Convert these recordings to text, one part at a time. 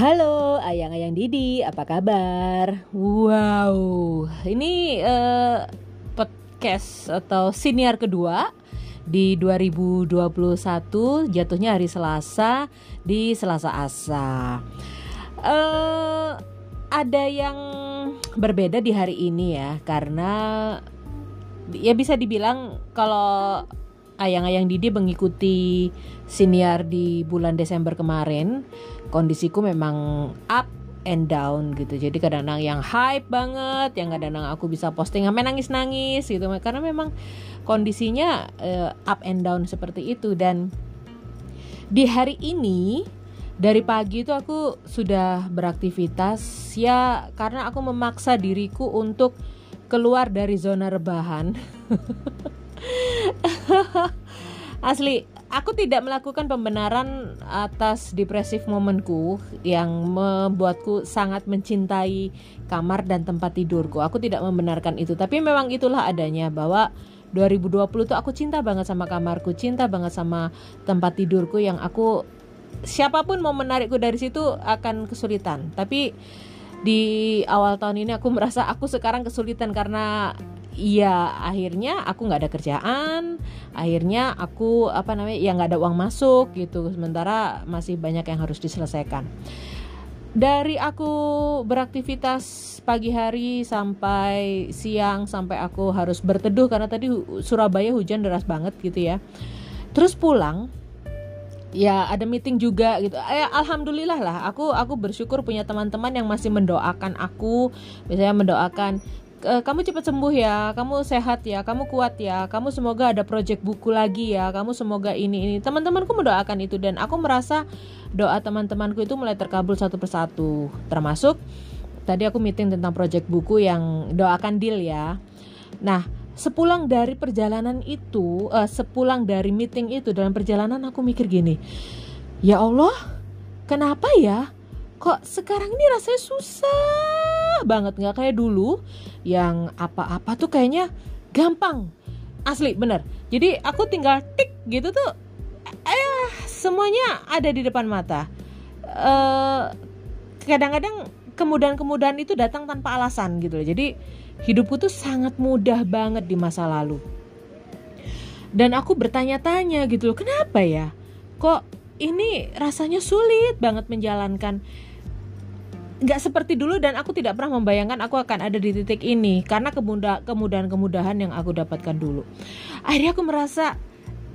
Halo ayang-ayang Didi, apa kabar? Wow, ini uh, podcast atau siniar kedua di 2021 jatuhnya hari Selasa di Selasa Asa. Uh, ada yang berbeda di hari ini ya karena ya bisa dibilang kalau ayang-ayang Didi mengikuti siniar di bulan Desember kemarin, kondisiku memang up and down gitu. Jadi kadang-kadang yang hype banget, yang kadang-kadang aku bisa posting sampai nangis-nangis gitu. Karena memang kondisinya uh, up and down seperti itu dan di hari ini dari pagi itu aku sudah beraktivitas ya karena aku memaksa diriku untuk keluar dari zona rebahan. Asli, aku tidak melakukan pembenaran atas depresif momenku yang membuatku sangat mencintai kamar dan tempat tidurku. Aku tidak membenarkan itu, tapi memang itulah adanya bahwa 2020 tuh aku cinta banget sama kamarku, cinta banget sama tempat tidurku yang aku siapa pun mau menarikku dari situ akan kesulitan. Tapi di awal tahun ini aku merasa aku sekarang kesulitan karena Iya, akhirnya aku nggak ada kerjaan, akhirnya aku apa namanya ya nggak ada uang masuk gitu, sementara masih banyak yang harus diselesaikan. Dari aku beraktivitas pagi hari sampai siang sampai aku harus berteduh karena tadi Surabaya hujan deras banget gitu ya. Terus pulang ya ada meeting juga gitu. Eh, alhamdulillah lah, aku aku bersyukur punya teman-teman yang masih mendoakan aku, misalnya mendoakan kamu cepat sembuh ya, kamu sehat ya, kamu kuat ya, kamu semoga ada project buku lagi ya, kamu semoga ini ini. Teman-temanku mendoakan itu dan aku merasa doa teman-temanku itu mulai terkabul satu persatu. Termasuk tadi aku meeting tentang project buku yang doakan deal ya. Nah, sepulang dari perjalanan itu, uh, sepulang dari meeting itu dalam perjalanan aku mikir gini, ya Allah, kenapa ya? Kok sekarang ini rasanya susah banget. Nggak kayak dulu yang apa-apa tuh kayaknya gampang. Asli bener. Jadi aku tinggal tik gitu tuh eh semuanya ada di depan mata. Eh, kadang-kadang kemudahan-kemudahan itu datang tanpa alasan gitu loh. Jadi hidupku tuh sangat mudah banget di masa lalu. Dan aku bertanya-tanya gitu loh kenapa ya? Kok ini rasanya sulit banget menjalankan nggak seperti dulu dan aku tidak pernah membayangkan aku akan ada di titik ini karena kemudahan-kemudahan yang aku dapatkan dulu. Akhirnya aku merasa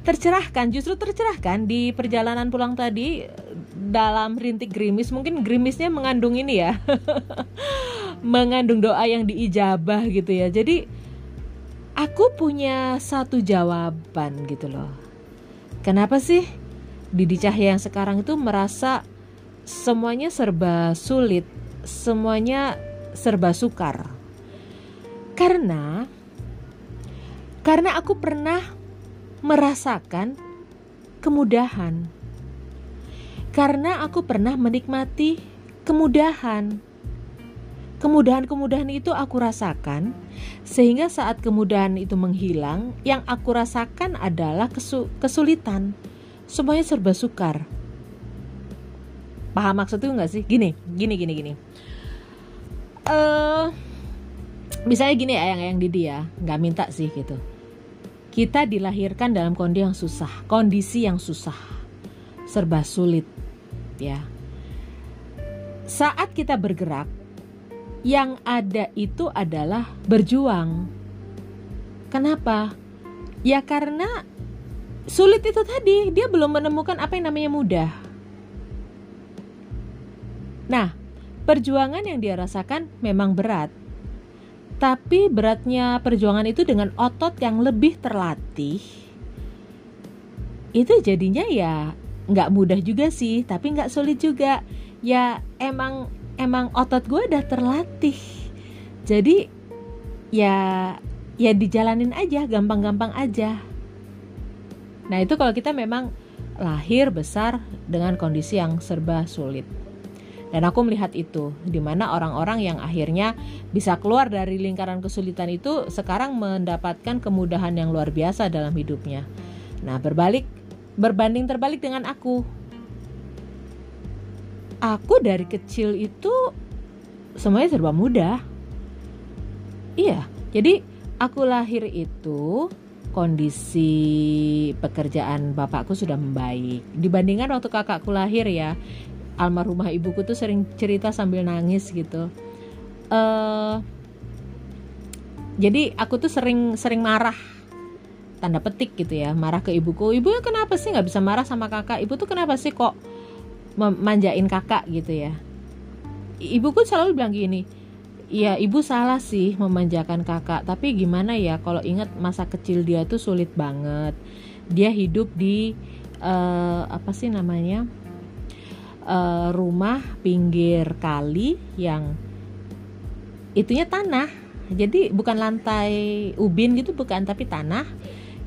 tercerahkan, justru tercerahkan di perjalanan pulang tadi dalam rintik gerimis. Mungkin gerimisnya mengandung ini ya, mengandung doa yang diijabah gitu ya. Jadi aku punya satu jawaban gitu loh. Kenapa sih Didi Cahya yang sekarang itu merasa semuanya serba sulit, semuanya serba sukar. Karena karena aku pernah merasakan kemudahan. Karena aku pernah menikmati kemudahan. Kemudahan-kemudahan itu aku rasakan, sehingga saat kemudahan itu menghilang, yang aku rasakan adalah kesulitan. Semuanya serba sukar paham maksud itu nggak sih? Gini gini gini gini. Uh, misalnya gini ayang ayang Didi ya nggak minta sih gitu. Kita dilahirkan dalam kondisi yang susah kondisi yang susah serba sulit ya. Saat kita bergerak yang ada itu adalah berjuang. Kenapa? Ya karena sulit itu tadi dia belum menemukan apa yang namanya mudah Nah, perjuangan yang dia rasakan memang berat. Tapi beratnya perjuangan itu dengan otot yang lebih terlatih, itu jadinya ya nggak mudah juga sih, tapi nggak sulit juga. Ya emang emang otot gue udah terlatih. Jadi ya ya dijalanin aja, gampang-gampang aja. Nah itu kalau kita memang lahir besar dengan kondisi yang serba sulit. Dan aku melihat itu, di mana orang-orang yang akhirnya bisa keluar dari lingkaran kesulitan itu sekarang mendapatkan kemudahan yang luar biasa dalam hidupnya. Nah, berbalik berbanding terbalik dengan aku. aku dari kecil itu semuanya serba mudah iya jadi aku lahir itu kondisi pekerjaan bapakku sudah membaik dibandingkan waktu kakakku lahir ya almarhumah ibuku tuh sering cerita sambil nangis gitu uh, jadi aku tuh sering sering marah tanda petik gitu ya marah ke ibuku ibu ya kenapa sih nggak bisa marah sama kakak ibu tuh kenapa sih kok memanjain kakak gitu ya ibuku selalu bilang gini Iya, ibu salah sih memanjakan kakak. Tapi gimana ya, kalau ingat masa kecil dia tuh sulit banget. Dia hidup di uh, apa sih namanya uh, rumah pinggir kali yang itunya tanah. Jadi bukan lantai ubin gitu, bukan, tapi tanah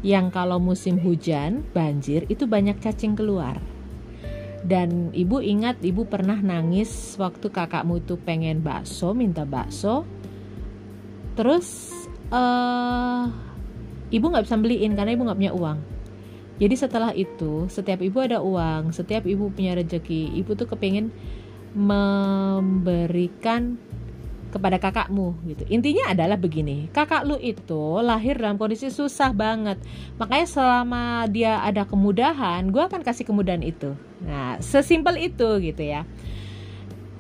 yang kalau musim hujan banjir itu banyak cacing keluar. Dan ibu ingat ibu pernah nangis waktu kakakmu itu pengen bakso minta bakso. Terus uh, ibu nggak bisa beliin karena ibu nggak punya uang jadi setelah itu setiap ibu ada uang setiap ibu punya rezeki ibu tuh kepingin memberikan kepada kakakmu gitu. Intinya adalah begini, kakak lu itu lahir dalam kondisi susah banget. Makanya selama dia ada kemudahan, gue akan kasih kemudahan itu. Nah, sesimpel itu gitu ya.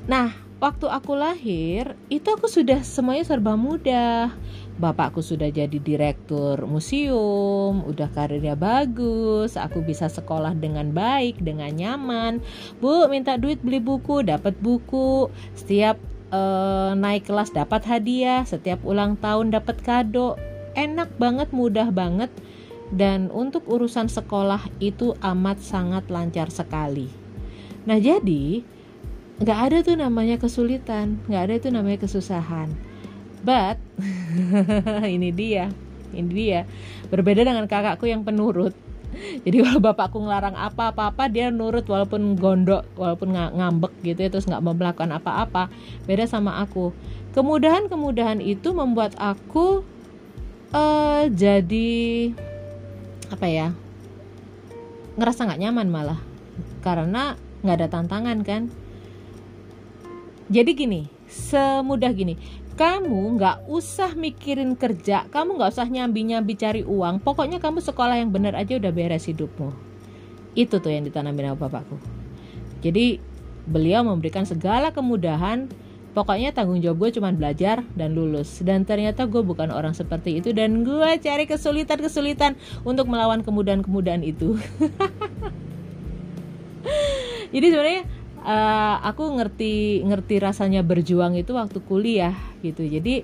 Nah, waktu aku lahir, itu aku sudah semuanya serba mudah. Bapakku sudah jadi direktur museum, udah karirnya bagus, aku bisa sekolah dengan baik, dengan nyaman. Bu, minta duit beli buku, dapat buku. Setiap uh, naik kelas dapat hadiah, setiap ulang tahun dapat kado. Enak banget, mudah banget. Dan untuk urusan sekolah itu amat sangat lancar sekali. Nah jadi nggak ada tuh namanya kesulitan, nggak ada tuh namanya kesusahan. But ini dia, ini dia. Berbeda dengan kakakku yang penurut. Jadi kalau bapakku ngelarang apa-apa dia nurut walaupun gondok walaupun ngambek gitu ya terus nggak mau melakukan apa-apa. Beda sama aku. Kemudahan-kemudahan itu membuat aku uh, jadi apa ya ngerasa nggak nyaman malah. Karena nggak ada tantangan kan. Jadi gini semudah gini kamu nggak usah mikirin kerja, kamu nggak usah nyambi-nyambi cari uang. Pokoknya kamu sekolah yang benar aja udah beres hidupmu. Itu tuh yang ditanamin sama bapakku. Jadi beliau memberikan segala kemudahan. Pokoknya tanggung jawab gue cuma belajar dan lulus. Dan ternyata gue bukan orang seperti itu dan gue cari kesulitan-kesulitan untuk melawan kemudahan-kemudahan itu. Jadi sebenarnya uh, aku ngerti ngerti rasanya berjuang itu waktu kuliah gitu. Jadi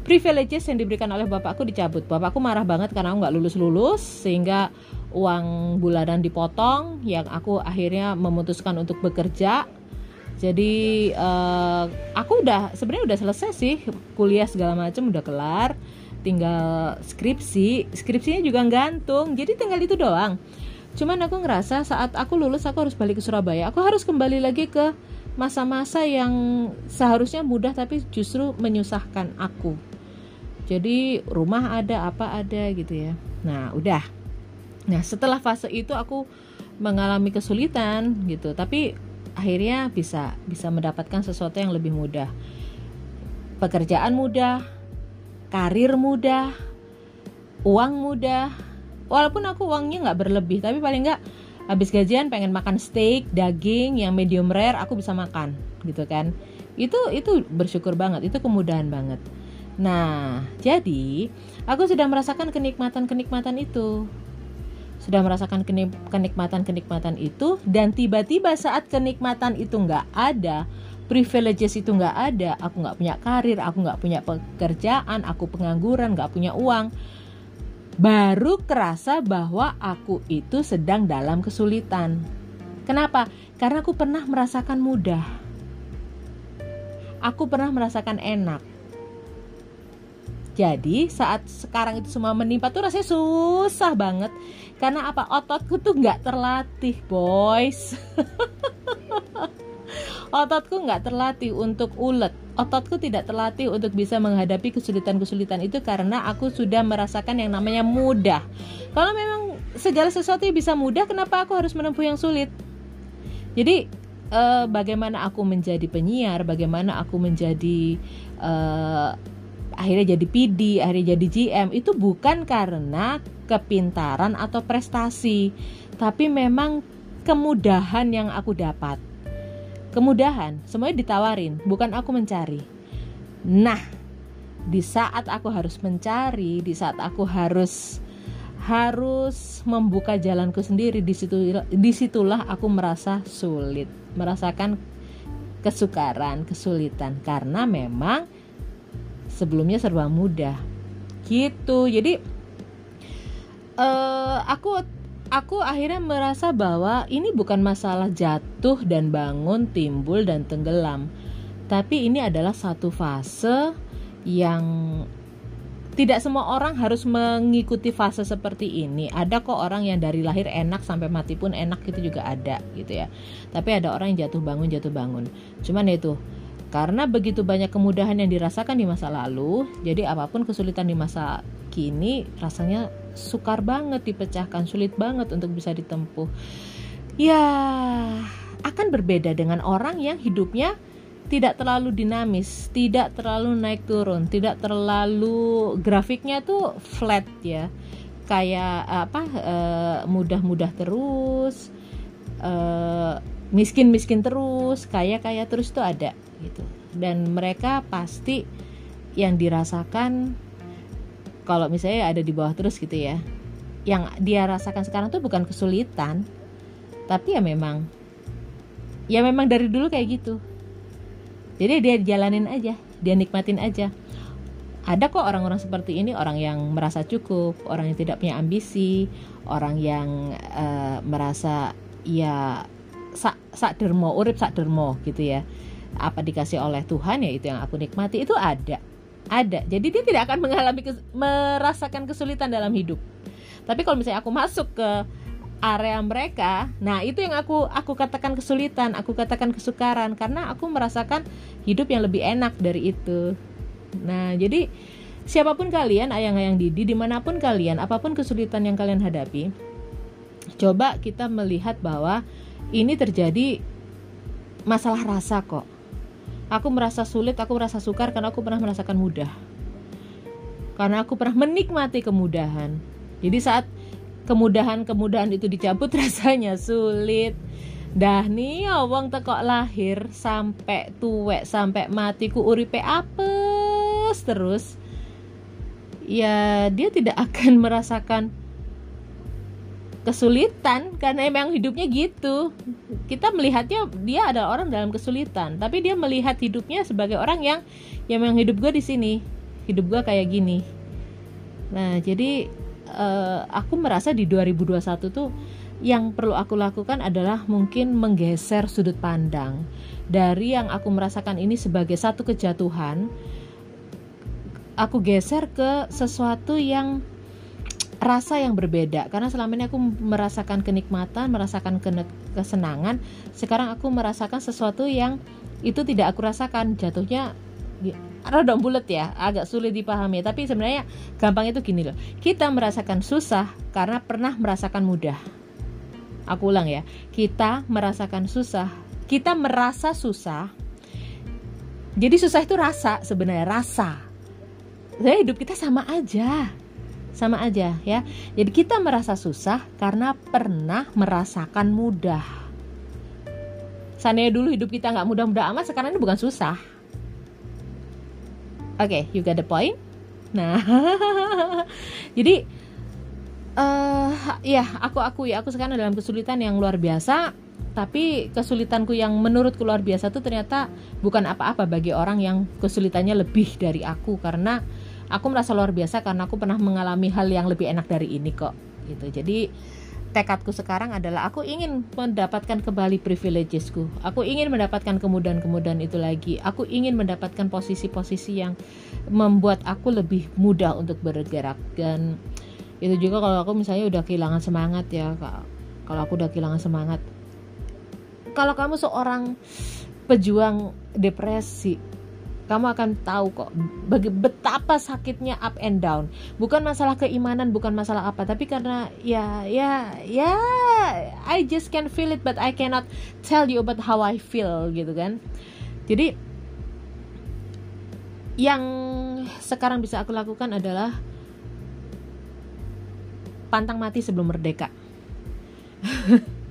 privileges yang diberikan oleh bapakku dicabut. Bapakku marah banget karena aku nggak lulus lulus sehingga uang bulanan dipotong yang aku akhirnya memutuskan untuk bekerja. Jadi uh, aku udah sebenarnya udah selesai sih kuliah segala macam udah kelar. Tinggal skripsi. Skripsinya juga gantung jadi tinggal itu doang Cuman aku ngerasa saat aku lulus aku harus balik ke Surabaya. Aku harus kembali lagi ke masa-masa yang seharusnya mudah tapi justru menyusahkan aku. Jadi rumah ada apa ada gitu ya. Nah, udah. Nah, setelah fase itu aku mengalami kesulitan gitu, tapi akhirnya bisa bisa mendapatkan sesuatu yang lebih mudah. Pekerjaan mudah, karir mudah, uang mudah, walaupun aku uangnya nggak berlebih tapi paling nggak habis gajian pengen makan steak daging yang medium rare aku bisa makan gitu kan. Itu itu bersyukur banget itu kemudahan banget. Nah jadi aku sudah merasakan kenikmatan kenikmatan itu. Sudah merasakan kenikmatan kenikmatan itu dan tiba-tiba saat kenikmatan itu nggak ada privileges itu nggak ada aku nggak punya karir aku nggak punya pekerjaan aku pengangguran nggak punya uang baru kerasa bahwa aku itu sedang dalam kesulitan. Kenapa? Karena aku pernah merasakan mudah. Aku pernah merasakan enak. Jadi saat sekarang itu semua menimpa tuh rasanya susah banget. Karena apa? Ototku tuh nggak terlatih, boys. Ototku nggak terlatih untuk ulet ototku tidak terlatih untuk bisa menghadapi kesulitan-kesulitan itu karena aku sudah merasakan yang namanya mudah. Kalau memang segala sesuatu bisa mudah, kenapa aku harus menempuh yang sulit? Jadi uh, bagaimana aku menjadi penyiar, bagaimana aku menjadi uh, akhirnya jadi PD, akhirnya jadi GM itu bukan karena kepintaran atau prestasi, tapi memang kemudahan yang aku dapat. Kemudahan, semuanya ditawarin, bukan aku mencari. Nah, di saat aku harus mencari, di saat aku harus harus membuka jalanku sendiri di situ di situlah aku merasa sulit. Merasakan kesukaran kesulitan. Karena memang sebelumnya serba mudah. Gitu. Jadi uh, aku aku akhirnya merasa bahwa ini bukan masalah jatuh dan bangun timbul dan tenggelam tapi ini adalah satu fase yang tidak semua orang harus mengikuti fase seperti ini. Ada kok orang yang dari lahir enak sampai mati pun enak itu juga ada gitu ya. Tapi ada orang yang jatuh bangun jatuh bangun. Cuman itu karena begitu banyak kemudahan yang dirasakan di masa lalu, jadi apa pun kesulitan di masa kini rasanya sukar banget dipecahkan, sulit banget untuk bisa ditempuh. Ya, akan berbeda dengan orang yang hidupnya tidak terlalu dinamis, tidak terlalu naik turun, tidak terlalu grafiknya tuh flat ya. Kayak apa uh, mudah-mudah terus uh, miskin-miskin terus, kaya-kaya terus tuh ada gitu. Dan mereka pasti yang dirasakan kalau misalnya ada di bawah terus gitu ya. Yang dia rasakan sekarang tuh bukan kesulitan, tapi ya memang ya memang dari dulu kayak gitu. Jadi dia jalanin aja dia nikmatin aja. Ada kok orang-orang seperti ini orang yang merasa cukup orang yang tidak punya ambisi orang yang uh, merasa ya sak sak dermo urip sak dermo gitu ya. Apa dikasih oleh Tuhan ya itu yang aku nikmati itu ada ada. Jadi dia tidak akan mengalami kes, merasakan kesulitan dalam hidup. Tapi kalau misalnya aku masuk ke area mereka nah itu yang aku aku katakan kesulitan aku katakan kesukaran karena aku merasakan hidup yang lebih enak dari itu. Nah jadi siapa pun kalian ayang-ayang Didi di mana pun kalian apa pun kesulitan yang kalian hadapi coba kita melihat bahwa ini terjadi masalah rasa kok aku merasa sulit aku merasa sukar karena aku pernah merasakan mudah. Karena aku pernah menikmati kemudahan. Jadi saat kemudahan-kemudahan itu dicabut rasanya sulit. Dah nih wong tekok lahir sampai tuwek sampai mati ku uripe apes terus. Ya dia tidak akan merasakan kesulitan karena emang hidupnya gitu. Kita melihatnya dia adalah orang dalam kesulitan tapi dia melihat hidupnya sebagai orang yang yang memang hidup gue di sini. Hidup gue kayak gini. Nah jadi uh, aku merasa di 2021 tuh yang perlu aku lakukan adalah mungkin menggeser sudut pandang. Dari yang aku merasakan ini sebagai satu kejatuhan aku geser ke sesuatu yang rasa yang berbeda karena selama ini aku merasakan kenikmatan merasakan kesenangan sekarang aku merasakan sesuatu yang itu tidak aku rasakan jatuhnya rada bulat ya, agak sulit dipahami. Tapi sebenarnya gampang itu gini loh. Kita merasakan susah karena pernah merasakan mudah. Aku ulang ya. Kita merasakan susah. Kita merasa susah. Jadi susah itu rasa sebenarnya rasa. Saya hidup kita sama aja. Sama aja ya. Jadi kita merasa susah karena pernah merasakan mudah. Seandainya dulu hidup kita nggak mudah-mudah amat, sekarang ini bukan susah Oke, okay, you get the point. Nah, jadi uh, ya aku akui aku sekarang dalam kesulitan yang luar biasa. Tapi kesulitanku yang menurutku luar biasa itu ternyata bukan apa-apa bagi orang yang kesulitannya lebih dari aku karena aku merasa luar biasa karena aku pernah mengalami hal yang lebih enak dari ini kok gitu. Jadi tekadku sekarang adalah aku ingin mendapatkan kembali privilegesku. Aku ingin mendapatkan kemudahan-kemudahan itu lagi. Aku ingin mendapatkan posisi-posisi yang membuat aku lebih mudah untuk bergerak dan itu juga kalau aku misalnya udah kehilangan semangat ya kalau aku udah kehilangan semangat kalau kamu seorang pejuang depresi kamu akan tahu kok betapa sakitnya up and down. Bukan masalah keimanan bukan masalah apa tapi karena ya ya ya I just can feel it but I cannot tell you about how I feel gitu kan. Jadi yang sekarang bisa aku lakukan adalah pantang mati sebelum merdeka.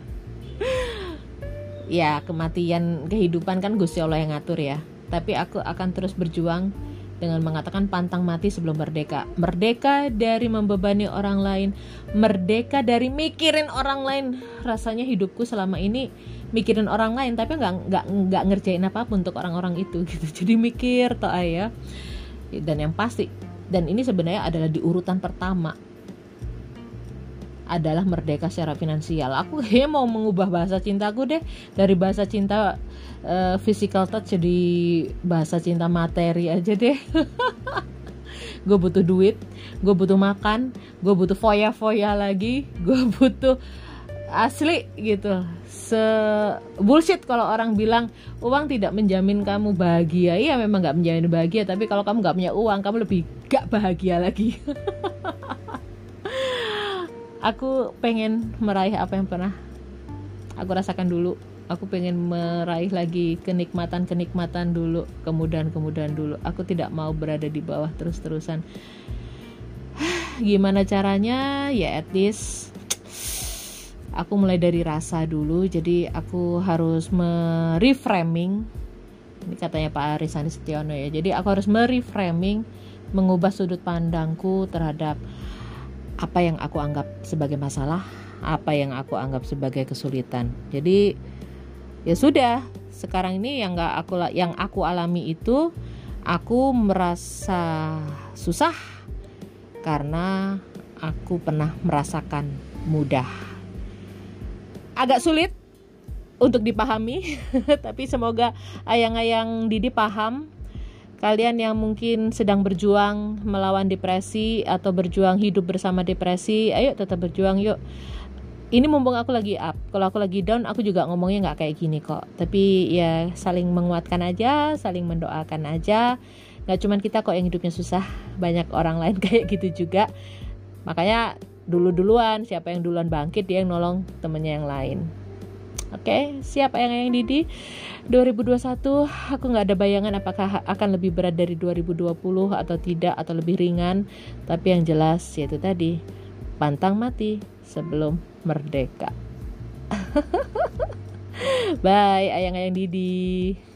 Ya kematian kehidupan kan Gusti Allah yang ngatur ya tapi aku akan terus berjuang dengan mengatakan pantang mati sebelum merdeka. Merdeka dari membebani orang lain, merdeka dari mikirin orang lain. Rasanya hidupku selama ini mikirin orang lain, tapi nggak nggak nggak ngerjain apa pun untuk orang-orang itu gitu. Jadi mikir toh ayah. Dan yang pasti, dan ini sebenarnya adalah di urutan pertama adalah merdeka secara finansial. Aku kayaknya mau mengubah bahasa cintaku deh. Dari bahasa cinta uh, physical touch jadi bahasa cinta materi aja deh. Gue butuh duit gue butuh makan gue butuh foya foya lagi gue butuh asli gitu. Se bullshit kalau orang bilang uang tidak menjamin kamu bahagia. Iya memang nggak menjamin bahagia tapi kalau kamu nggak punya uang kamu lebih gak bahagia lagi aku pengen meraih apa yang pernah aku rasakan dulu aku pengen meraih lagi kenikmatan-kenikmatan dulu, kemudahan-kemudahan dulu. Aku tidak mau berada di bawah terus-terusan. Gimana caranya? Ya at least aku mulai dari rasa dulu. Jadi aku harus mereframing. Ini katanya Pak Arisani Setiono ya. Jadi aku harus mereframing, mengubah sudut pandangku terhadap apa yang aku anggap sebagai masalah, apa yang aku anggap sebagai kesulitan. Jadi ya sudah sekarang ini yang nggak aku yang aku alami itu aku merasa susah karena aku pernah merasakan mudah agak sulit untuk dipahami tapi semoga ayang-ayang Didi paham kalian yang mungkin sedang berjuang melawan depresi atau berjuang hidup bersama depresi ayo tetap berjuang yuk. Ini mumpung aku lagi up kalau aku lagi down aku juga ngomongnya nggak kayak gini kok. Tapi ya saling menguatkan aja saling mendoakan aja. Nggak cuman kita kok yang hidupnya susah banyak orang lain kayak gitu juga. Makanya dulu duluan siapa yang duluan bangkit dia yang nolong temennya yang lain Oke, okay, siapa yang yang Didi? 2021 aku nggak ada bayangan apakah akan lebih berat dari 2020 atau tidak atau lebih ringan. Tapi yang jelas yaitu tadi pantang mati sebelum merdeka. Bye, ayang-ayang Didi.